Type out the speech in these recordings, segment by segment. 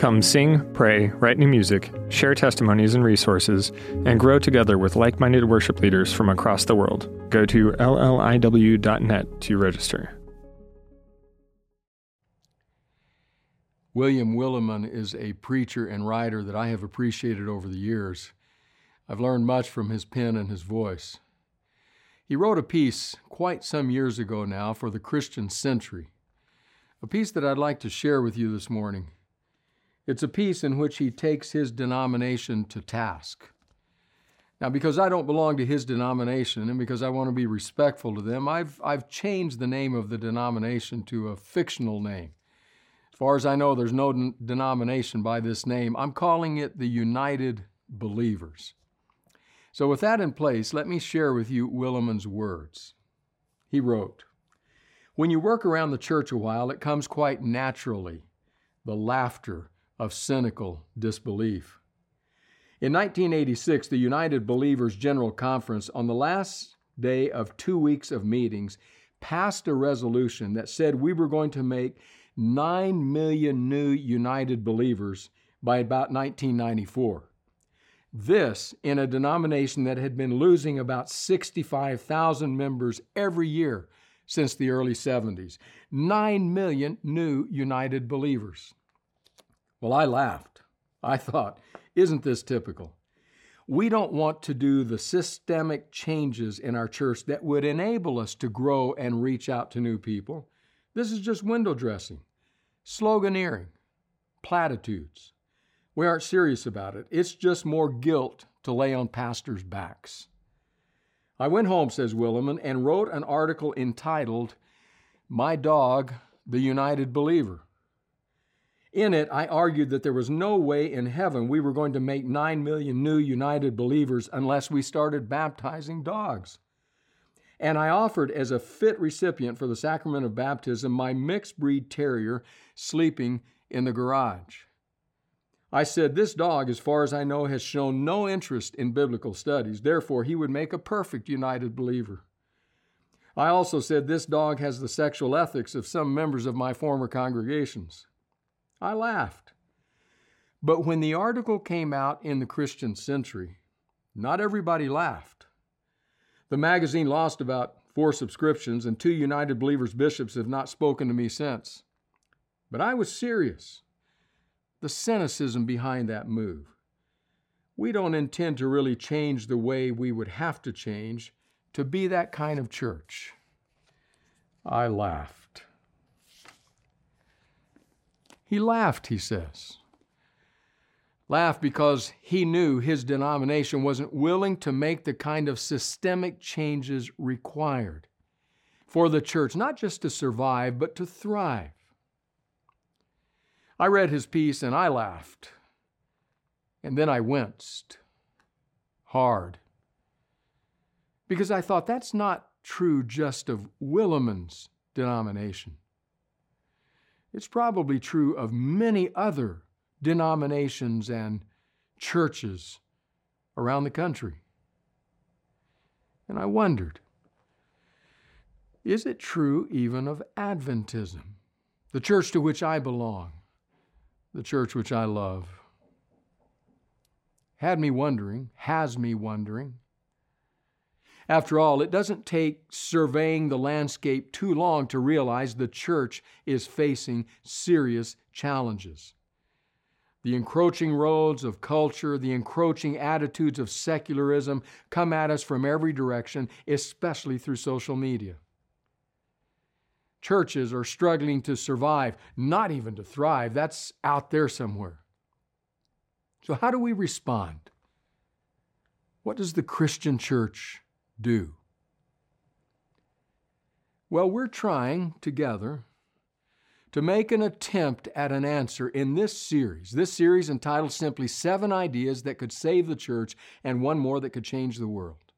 Come sing, pray, write new music, share testimonies and resources, and grow together with like minded worship leaders from across the world. Go to lliw.net to register. William Willimon is a preacher and writer that I have appreciated over the years. I've learned much from his pen and his voice. He wrote a piece quite some years ago now for the Christian Century, a piece that I'd like to share with you this morning. It's a piece in which he takes his denomination to task. Now, because I don't belong to his denomination and because I want to be respectful to them, I've, I've changed the name of the denomination to a fictional name As far as I know, there's no den- denomination by this name. I'm calling it the United Believers. So, with that in place, let me share with you Willimon's words. He wrote, When you work around the church a while, it comes quite naturally the laughter of cynical disbelief. In 1986, the United Believers General Conference, on the last day of two weeks of meetings, passed a resolution that said we were going to make 9 million new united believers by about 1994. This in a denomination that had been losing about 65,000 members every year since the early 70s. 9 million new united believers. Well, I laughed. I thought, isn't this typical? We don't want to do the systemic changes in our church that would enable us to grow and reach out to new people. This is just window dressing sloganeering, platitudes. We aren't serious about it. It's just more guilt to lay on pastors' backs. I went home, says Willimon, and wrote an article entitled, My Dog, the United Believer. In it, I argued that there was no way in heaven we were going to make 9 million new united believers unless we started baptizing dogs. And I offered as a fit recipient for the sacrament of baptism my mixed breed terrier sleeping in the garage. I said, This dog, as far as I know, has shown no interest in biblical studies. Therefore, he would make a perfect united believer. I also said, This dog has the sexual ethics of some members of my former congregations. I laughed. But when the article came out in the Christian Century, not everybody laughed. The magazine lost about four subscriptions, and two United Believers bishops have not spoken to me since. But I was serious. The cynicism behind that move. We don't intend to really change the way we would have to change to be that kind of church. I laughed. He laughed, he says laughed because he knew his denomination wasn't willing to make the kind of systemic changes required for the church, not just to survive, but to thrive. I read his piece and I laughed. And then I winced hard. Because I thought that's not true just of Willimon's denomination. It's probably true of many other denominations and churches around the country. And I wondered is it true even of Adventism, the church to which I belong, the church which I love? Had me wondering, has me wondering. After all, it doesn't take surveying the landscape too long to realize the church is facing serious challenges the encroaching roads of culture, the encroaching attitudes of secularism come at us from every direction, especially through social media. Churches are struggling to survive, not even to thrive. That's out there somewhere. So, how do we respond? What does the Christian church do? Well, we're trying together to make an attempt at an answer in this series. This series entitled simply Seven Ideas That Could Save the Church and One More That Could Change the World.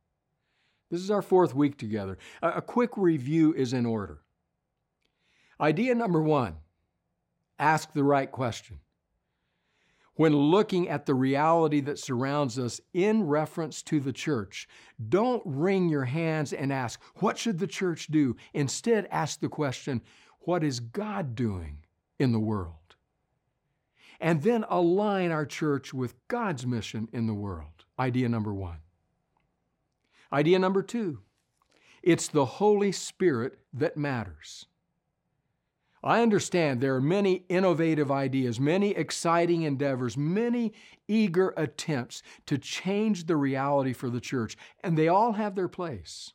This is our fourth week together. A, quick review is in order. Idea number one ask the right question. When looking at the reality that surrounds us in reference to the church, don't wring your hands and ask, What should the church do? Instead, ask the question, What is God doing in the world? And then align our church with God's mission in the world. Idea number one. Idea number two it's the Holy Spirit that matters. I understand there are many innovative ideas, many exciting endeavors, many eager attempts to change the reality for the church, and they all have their place.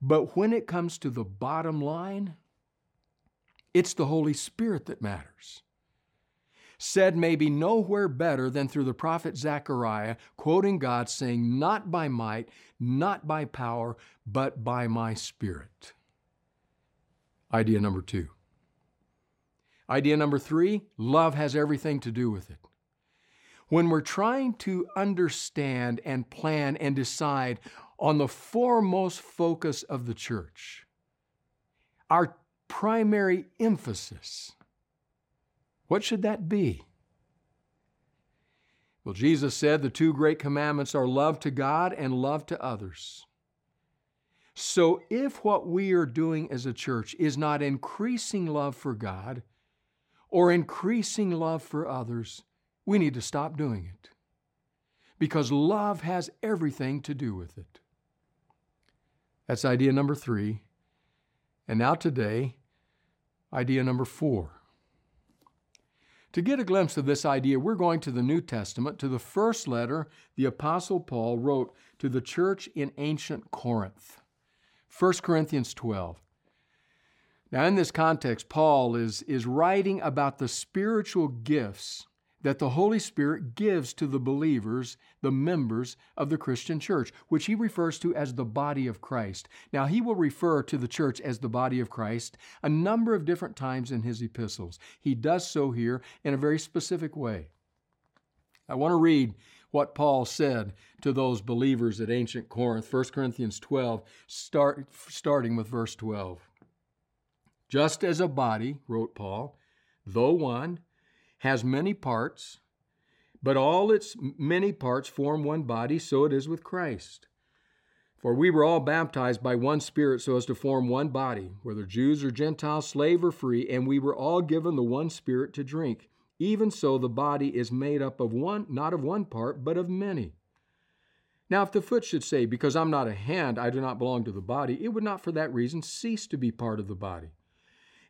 But when it comes to the bottom line, it's the Holy Spirit that matters. Said maybe nowhere better than through the prophet Zechariah, quoting God, saying, Not by might, not by power, but by my Spirit. Idea number two. Idea number three love has everything to do with it. When we're trying to understand and plan and decide on the foremost focus of the church, our primary emphasis, what should that be? Well, Jesus said the two great commandments are love to God and love to others. So, if what we are doing as a church is not increasing love for God or increasing love for others, we need to stop doing it. Because love has everything to do with it. That's idea number three. And now, today, idea number four. To get a glimpse of this idea, we're going to the New Testament, to the first letter the Apostle Paul wrote to the church in ancient Corinth. 1 Corinthians 12. Now, in this context, Paul is, is writing about the spiritual gifts that the Holy Spirit gives to the believers, the members of the Christian church, which he refers to as the body of Christ. Now, he will refer to the church as the body of Christ a number of different times in his epistles. He does so here in a very specific way. I want to read what Paul said to those believers at ancient Corinth, 1 Corinthians 12, start, starting with verse 12. Just as a body, wrote Paul, though one, has many parts, but all its many parts form one body, so it is with Christ. For we were all baptized by one Spirit so as to form one body, whether Jews or Gentiles, slave or free, and we were all given the one Spirit to drink. Even so, the body is made up of one, not of one part, but of many. Now, if the foot should say, Because I'm not a hand, I do not belong to the body, it would not for that reason cease to be part of the body.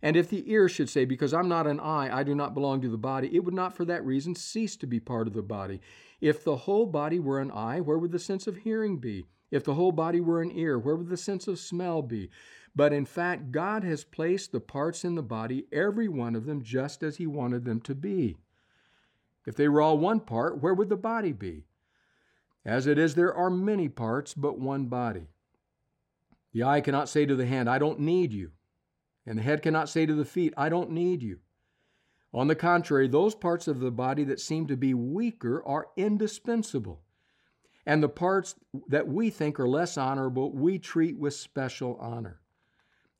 And if the ear should say, Because I'm not an eye, I do not belong to the body, it would not for that reason cease to be part of the body. If the whole body were an eye, where would the sense of hearing be? If the whole body were an ear, where would the sense of smell be? But in fact, God has placed the parts in the body, every one of them, just as He wanted them to be. If they were all one part, where would the body be? As it is, there are many parts, but one body. The eye cannot say to the hand, I don't need you. And the head cannot say to the feet, I don't need you. On the contrary, those parts of the body that seem to be weaker are indispensable. And the parts that we think are less honorable, we treat with special honor.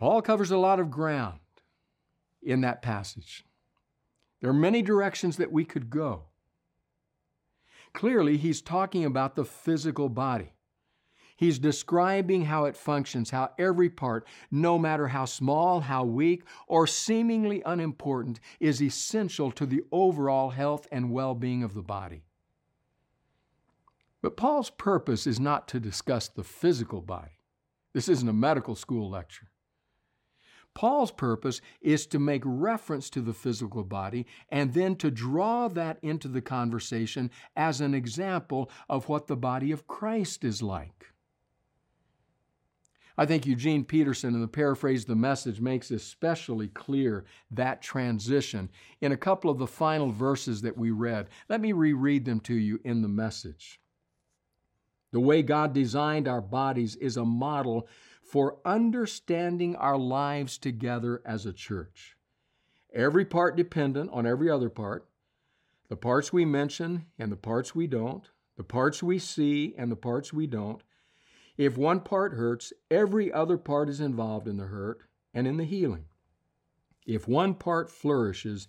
Paul covers a lot of ground in that passage. There are many directions that we could go. Clearly, he's talking about the physical body. He's describing how it functions, how every part, no matter how small, how weak, or seemingly unimportant, is essential to the overall health and well being of the body. But Paul's purpose is not to discuss the physical body. This isn't a medical school lecture. Paul's purpose is to make reference to the physical body and then to draw that into the conversation as an example of what the body of Christ is like. I think Eugene Peterson, in the paraphrase the message, makes especially clear that transition in a couple of the final verses that we read. Let me reread them to you in the message. The way God designed our bodies is a model for understanding our lives together as a church. Every part dependent on every other part, the parts we mention and the parts we don't, the parts we see and the parts we don't, if one part hurts, every other part is involved in the hurt and in the healing. If one part flourishes,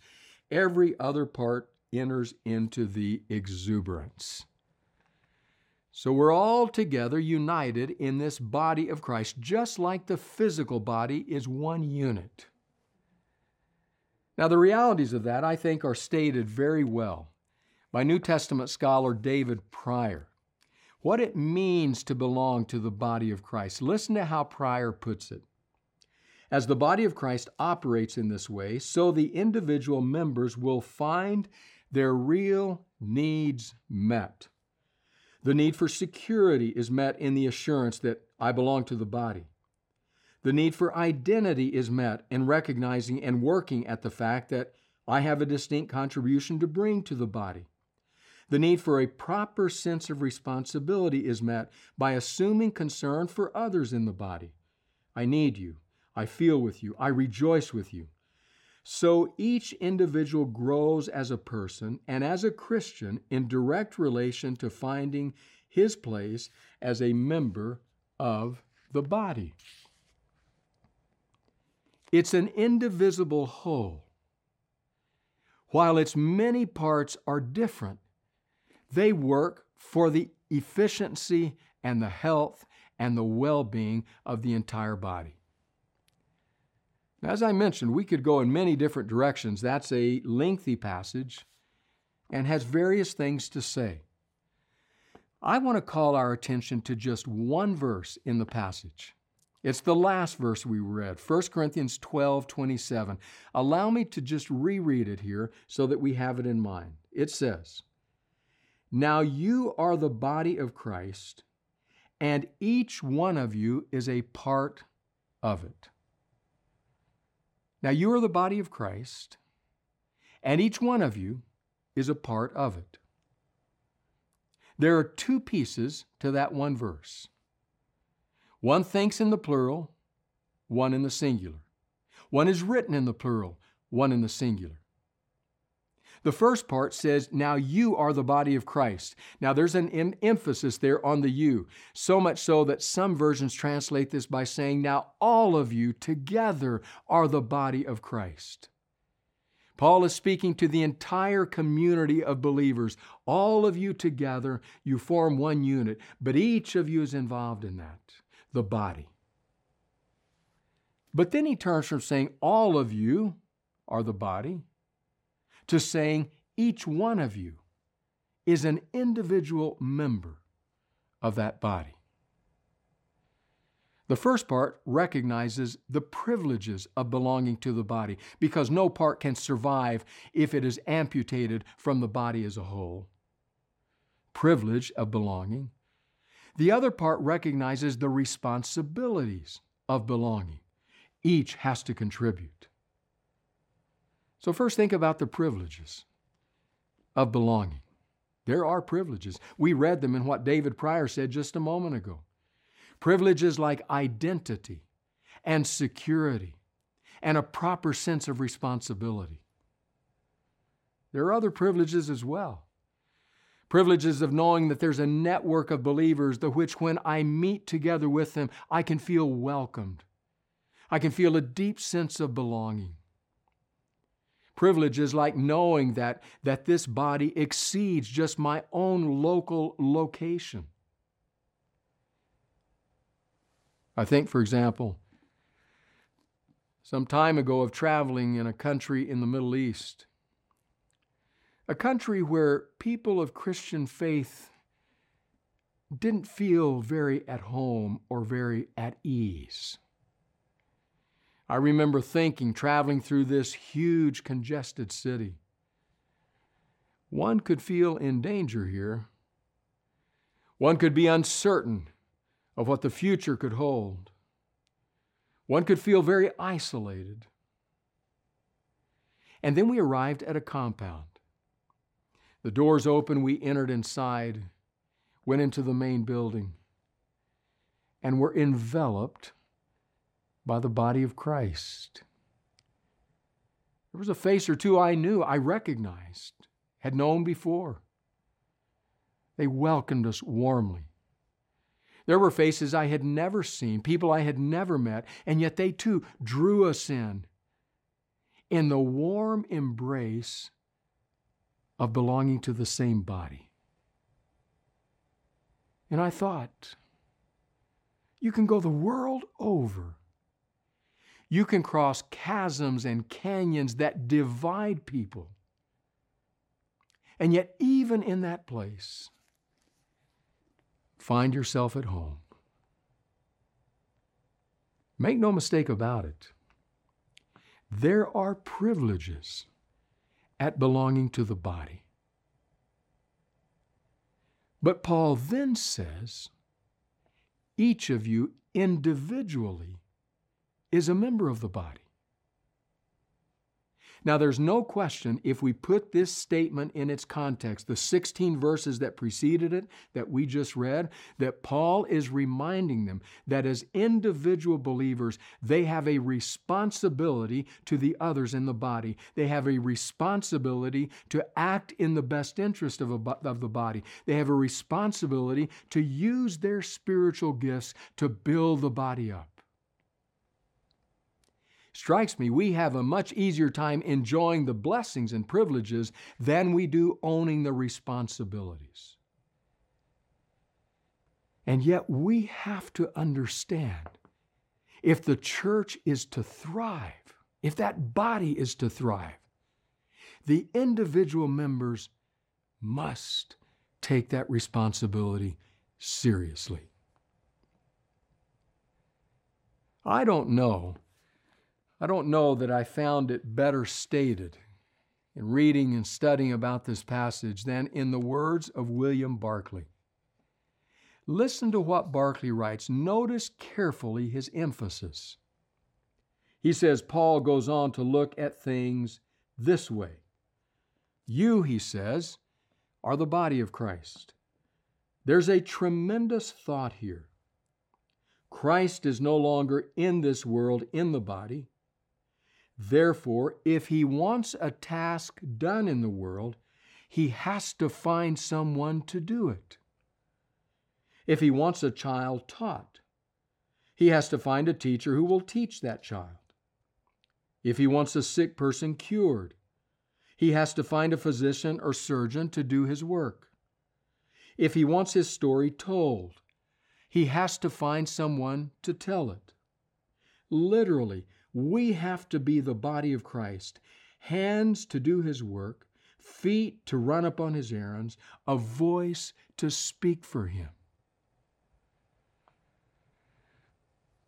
every other part enters into the exuberance. So we're all together united in this body of Christ, just like the physical body is one unit. Now, the realities of that, I think, are stated very well by New Testament scholar David Prior what it means to belong to the body of Christ. Listen to how Prior puts it. As the body of Christ operates in this way, so the individual members will find their real needs met. The need for security is met in the assurance that I belong to the body. The need for identity is met in recognizing and working at the fact that I have a distinct contribution to bring to the body. The need for a proper sense of responsibility is met by assuming concern for others in the body. I need you. I feel with you. I rejoice with you. So each individual grows as a person and as a Christian in direct relation to finding his place as a member of the body. It's an indivisible whole. While its many parts are different, they work for the efficiency and the health and the well being of the entire body. As I mentioned, we could go in many different directions. That's a lengthy passage and has various things to say. I want to call our attention to just one verse in the passage. It's the last verse we read, 1 Corinthians 12 27. Allow me to just reread it here so that we have it in mind. It says, now you are the body of Christ, and each one of you is a part of it. Now you are the body of Christ, and each one of you is a part of it. There are two pieces to that one verse. One thinks in the plural, one in the singular. One is written in the plural, one in the singular. The first part says, Now you are the body of Christ. Now there's an em- emphasis there on the you, so much so that some versions translate this by saying, Now all of you together are the body of Christ. Paul is speaking to the entire community of believers. All of you together, you form one unit, but each of you is involved in that, the body. But then he turns from saying, All of you are the body to saying each one of you is an individual member of that body. The first part recognizes the privileges of belonging to the body because no part can survive if it is amputated from the body as a whole. Privilege of belonging. The other part recognizes the responsibilities of belonging. Each has to contribute. So, first, think about the privileges of belonging. There are privileges. We read them in what David Prior said just a moment ago. Privileges like identity and security and a proper sense of responsibility. There are other privileges as well. Privileges of knowing that there's a network of believers, the which when I meet together with them, I can feel welcomed. I can feel a deep sense of belonging privileges like knowing that, that this body exceeds just my own local location. I think, for example, some time ago of traveling in a country in the Middle East, a country where people of Christian faith didn't feel very at home or very at ease. I remember thinking, traveling through this huge, congested city, one could feel in danger here. One could be uncertain of what the future could hold. One could feel very isolated. And then we arrived at a compound. The doors open, we entered inside, went into the main building, and were enveloped by the body of Christ. There was a face or two I knew, I recognized, had known before. They welcomed us warmly. There were faces I had never seen, people I had never met, and yet they too drew us in in the warm embrace of belonging to the same body. And I thought, you can go the world over. You can cross chasms and canyons that divide people. And yet, even in that place, find yourself at home. Make no mistake about it. There are privileges at belonging to the body. But Paul then says, each of you individually is a member of the body. Now, there's no question if we put this statement in its context, the 16 verses that preceded it that we just read, that Paul is reminding them that as individual believers, they have a responsibility to the others in the body. They have a responsibility to act in the best interest of, a, of the body. They have a responsibility to use their spiritual gifts to build the body up strikes me we have a much easier time enjoying the blessings and privileges than we do owning the responsibilities. And yet we have to understand if the church is to thrive, if that body is to thrive, the individual members must take that responsibility seriously. I don't know I don't know that I found it better stated in reading and studying about this passage than in the words of William Barclay. Listen to what Barclay writes. Notice carefully his emphasis. He says, Paul goes on to look at things this way. You, he says, are the body of Christ. There's a tremendous thought here. Christ is no longer in this world in the body. Therefore, if he wants a task done in the world, he has to find someone to do it. If he wants a child taught, he has to find a teacher who will teach that child. If he wants a sick person cured, he has to find a physician or surgeon to do his work. If he wants his story told, he has to find someone to tell it. Literally, we have to be the body of Christ hands to do his work, feet to run upon his errands, a voice to speak for him.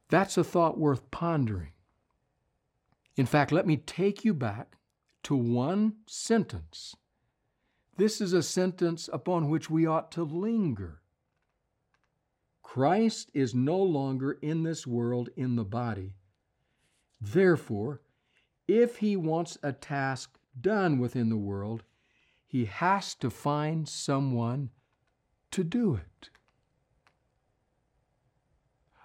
That's a thought worth pondering. In fact, let me take you back to one sentence. This is a sentence upon which we ought to linger. Christ is no longer in this world in the body, Therefore, if he wants a task done within the world, he has to find someone to do it.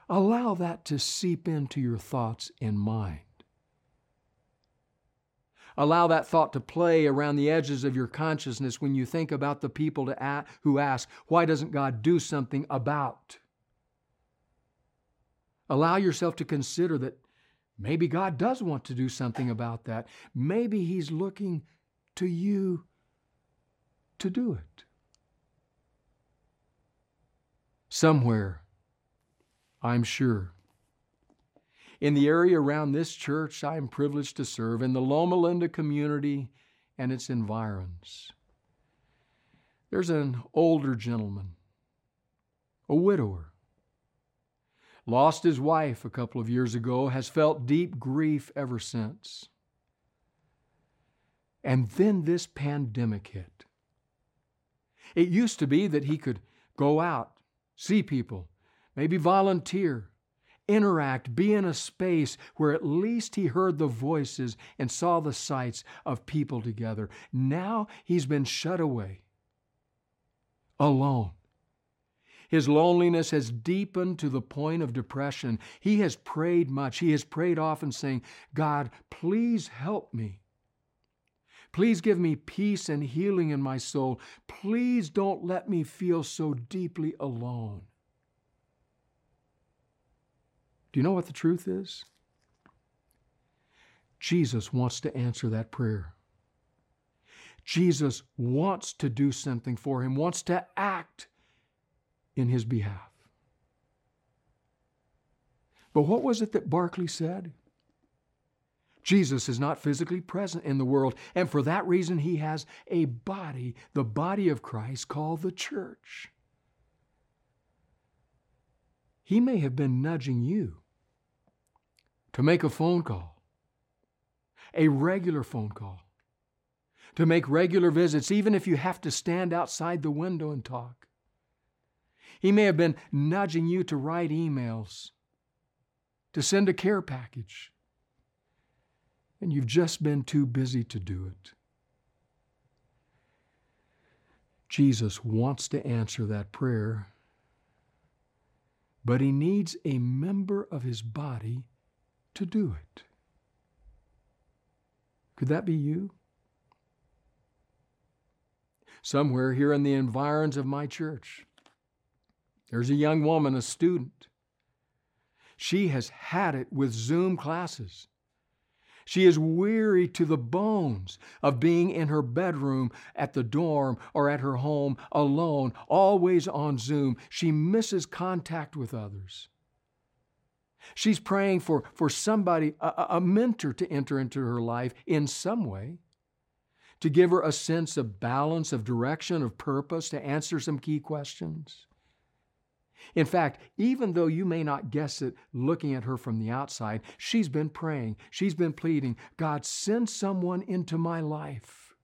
Allow that to seep into your thoughts and mind. Allow that thought to play around the edges of your consciousness when you think about the people to who ask, Why doesn't God do something about? Allow yourself to consider that Maybe God does want to do something about that. Maybe He's looking to you to do it. Somewhere, I'm sure. In the area around this church I am privileged to serve, in the Loma Linda community and its environs, there's an older gentleman, a widower, lost his wife a couple of years ago, has felt deep grief ever since. And then this pandemic hit. It used to be that he could go out, see people, maybe volunteer, interact, be in a space where at least he heard the voices and saw the sights of people together. Now he's been shut away, alone. His loneliness has deepened to the point of depression. He has prayed much. He has prayed often, saying, God, please help me. Please give me peace and healing in my soul. Please don't let me feel so deeply alone. Do you know what the truth is? Jesus wants to answer that prayer. Jesus wants to do something for him, wants to act in his behalf. But what was it that Barclay said? Jesus is not physically present in the world, and for that reason, he has a body, the body of Christ, called the church. He may have been nudging you to make a phone call, a regular phone call, to make regular visits, even if you have to stand outside the window and talk. He may have been nudging you to write emails, to send a care package and you've just been too busy to do it. Jesus wants to answer that prayer, but he needs a member of his body to do it. Could that be you? Somewhere here in the environs of my church, there's a young woman, a student. She has had it with Zoom classes. She is weary to the bones of being in her bedroom, at the dorm, or at her home alone, always on Zoom. She misses contact with others. She's praying for, for somebody, a, a mentor to enter into her life in some way, to give her a sense of balance, of direction, of purpose, to answer some key questions. In fact, even though you may not guess it looking at her from the outside, she's been praying, she's been pleading, God, send someone into my life.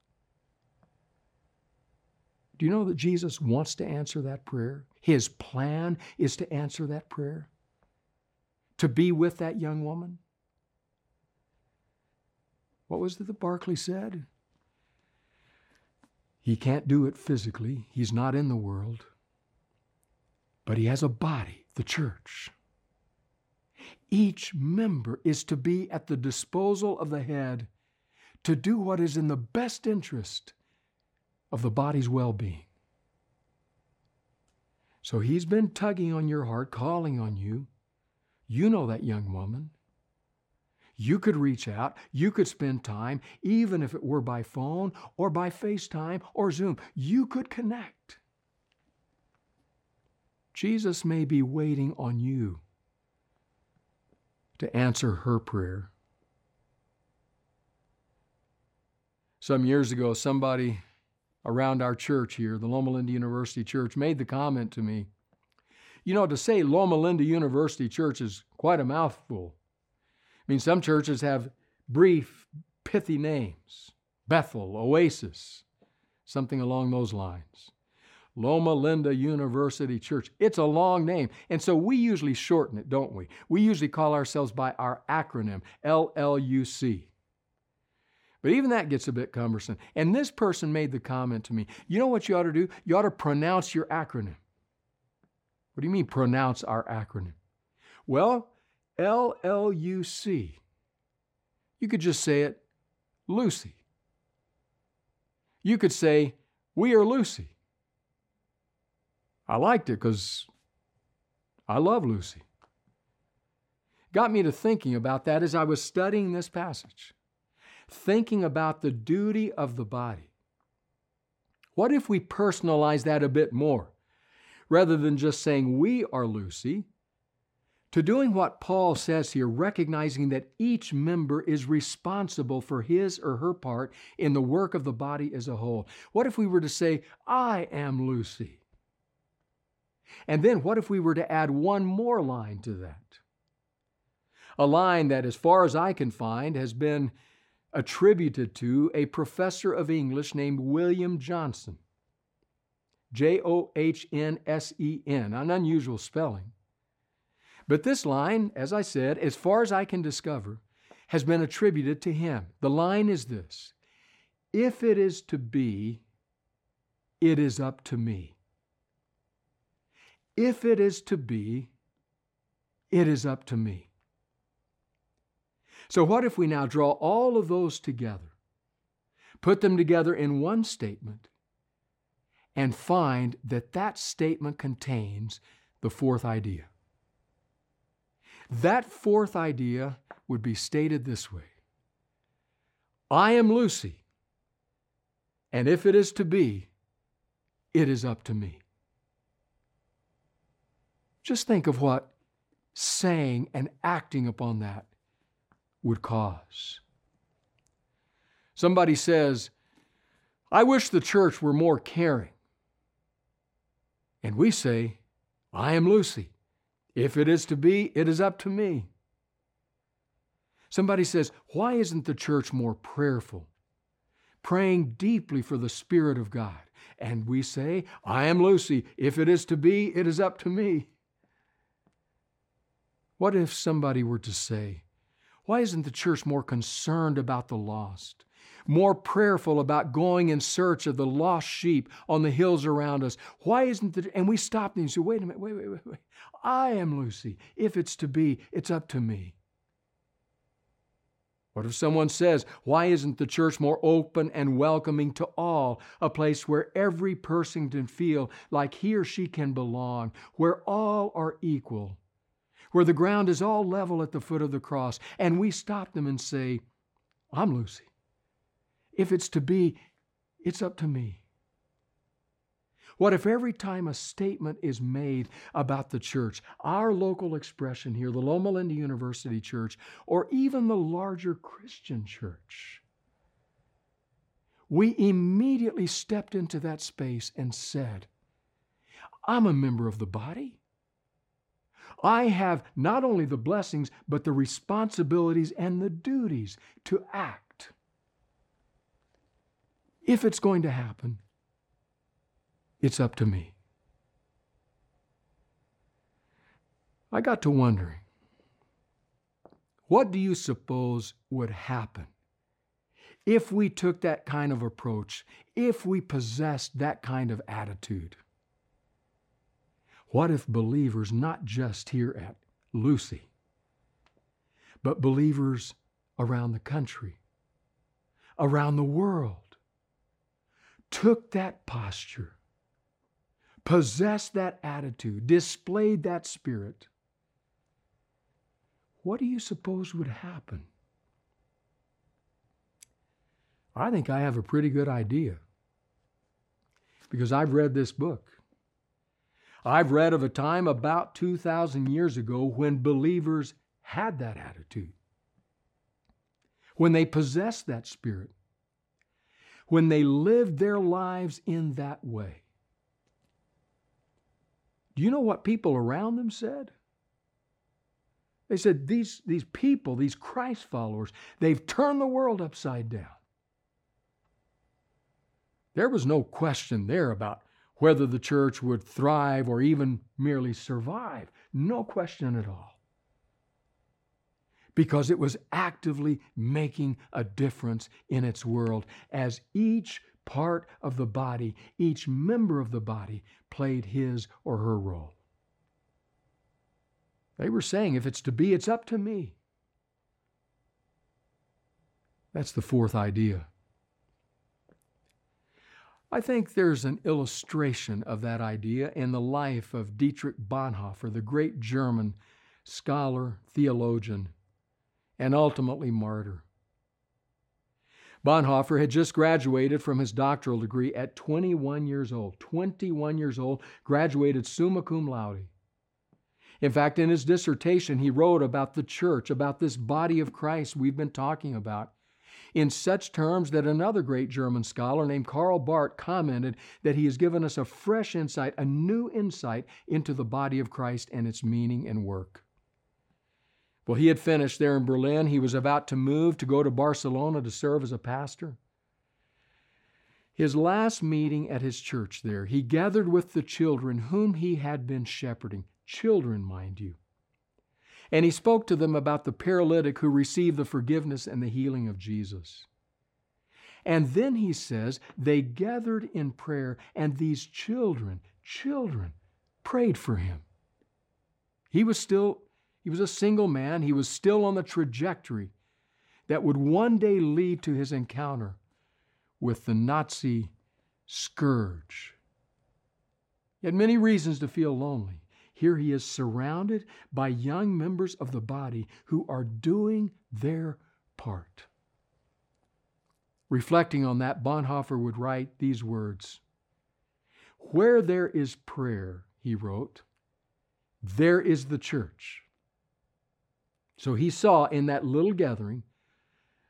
Do you know that Jesus wants to answer that prayer? His plan is to answer that prayer, to be with that young woman. What was it that Barclay said? He can't do it physically, he's not in the world but he has a body, the church. Each member is to be at the disposal of the head to do what is in the best interest of the body's well being. So he's been tugging on your heart, calling on you. You know that young woman. You could reach out. You could spend time, even if it were by phone or by FaceTime or Zoom. You could connect. Jesus may be waiting on you to answer her prayer. Some years ago, somebody around our church here, the Loma Linda University Church, made the comment to me You know, to say Loma Linda University Church is quite a mouthful. I mean, some churches have brief, pithy names Bethel, Oasis, something along those lines. Loma Linda University Church. It's a long name. And so we usually shorten it, don't we? We usually call ourselves by our acronym, LLUC. But even that gets a bit cumbersome. And this person made the comment to me you know what you ought to do? You ought to pronounce your acronym. What do you mean, pronounce our acronym? Well, LLUC. You could just say it Lucy. You could say, We are Lucy. I liked it because I love Lucy. Got me to thinking about that as I was studying this passage, thinking about the duty of the body. What if we personalize that a bit more? Rather than just saying we are Lucy, to doing what Paul says here, recognizing that each member is responsible for his or her part in the work of the body as a whole. What if we were to say, I am Lucy? And then what if we were to add one more line to that? A line that, as far as I can find, has been attributed to a professor of English named William Johnsen. J O H N S E N, an unusual spelling. But this line, as I said, as far as I can discover, has been attributed to him. The line is this If it is to be, it is up to me. If it is to be, it is up to me. So, what if we now draw all of those together, put them together in one statement, and find that that statement contains the fourth idea? That fourth idea would be stated this way I am Lucy, and if it is to be, it is up to me. Just think of what saying and acting upon that would cause. Somebody says, I wish the church were more caring. And we say, I am Lucy. If it is to be, it is up to me. Somebody says, Why isn't the church more prayerful? Praying deeply for the Spirit of God. And we say, I am Lucy. If it is to be, it is up to me. What if somebody were to say, Why isn't the church more concerned about the lost? More prayerful about going in search of the lost sheep on the hills around us. Why isn't the and we stop and say, wait a minute, wait, wait, wait, wait. I am Lucy. If it's to be, it's up to me. What if someone says, Why isn't the church more open and welcoming to all? A place where every person can feel like he or she can belong, where all are equal, where the ground is all level at the foot of the cross. And we stop them and say, I'm Lucy. If it's to be, it's up to me. What if every time a statement is made about the church, our local expression here, the Loma Linda University Church, or even the larger Christian church, we immediately stepped into that space and said, I'm a member of the body. I have not only the blessings, but the responsibilities and the duties to act. If it's going to happen, it's up to me. I got to wondering what do you suppose would happen if we took that kind of approach, if we possessed that kind of attitude? What if believers, not just here at Lucy, but believers around the country, around the world, took that posture possessed that attitude, displayed that spirit, what do you suppose would happen? I think I have a pretty good idea because I've read this book. I've read of a time about 2,000 years ago when believers had that attitude, when they possessed that spirit, when they lived their lives in that way. Do you know what people around them said? They said, these, these people, these Christ followers, they've turned the world upside down. There was no question there about whether the church would thrive or even merely survive. No question at all. Because it was actively making a difference in its world as each part of the body, each member of the body played his or her role. They were saying, if it's to be, it's up to me. That's the fourth idea. I think there's an illustration of that idea in the life of Dietrich Bonhoeffer, the great German scholar, theologian, and ultimately martyr. Bonhoeffer had just graduated from his doctoral degree at 21 years old. 21 years old, graduated summa cum laude. In fact, in his dissertation, he wrote about the church, about this body of Christ we've been talking about. In such terms that another great German scholar named Karl Barth commented that he has given us a fresh insight, a new insight into the body of Christ and its meaning and work. Well, he had finished there in Berlin. He was about to move to go to Barcelona to serve as a pastor. His last meeting at his church there, he gathered with the children whom he had been shepherding. Children, mind you. And he spoke to them about the paralytic who received the forgiveness and the healing of Jesus. And then he says, they gathered in prayer, and these children, children, prayed for him. He was still, he was a single man. He was still on the trajectory that would one day lead to his encounter with the Nazi scourge. He had many reasons to feel lonely. Here he is surrounded by young members of the body who are doing their part. Reflecting on that, Bonhoeffer would write these words Where there is prayer, he wrote, there is the church. So he saw in that little gathering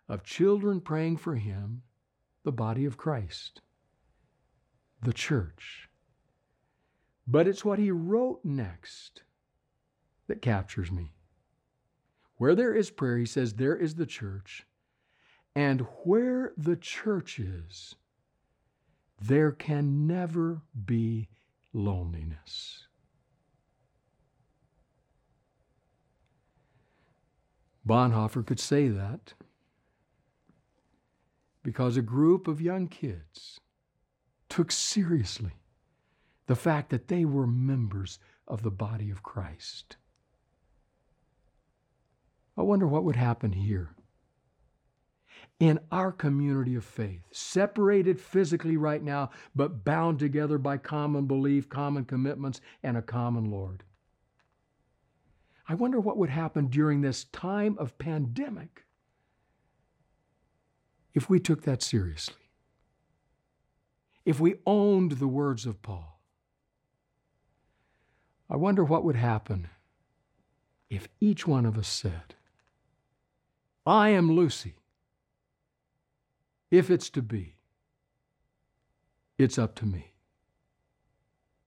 of children praying for him the body of Christ, the church. But it's what he wrote next that captures me. Where there is prayer, he says, there is the church. And where the church is, there can never be loneliness. Bonhoeffer could say that because a group of young kids took seriously the fact that they were members of the body of Christ. I wonder what would happen here. In our community of faith, separated physically right now, but bound together by common belief, common commitments, and a common Lord. I wonder what would happen during this time of pandemic if we took that seriously. If we owned the words of Paul I wonder what would happen if each one of us said, I am Lucy. If it's to be, it's up to me.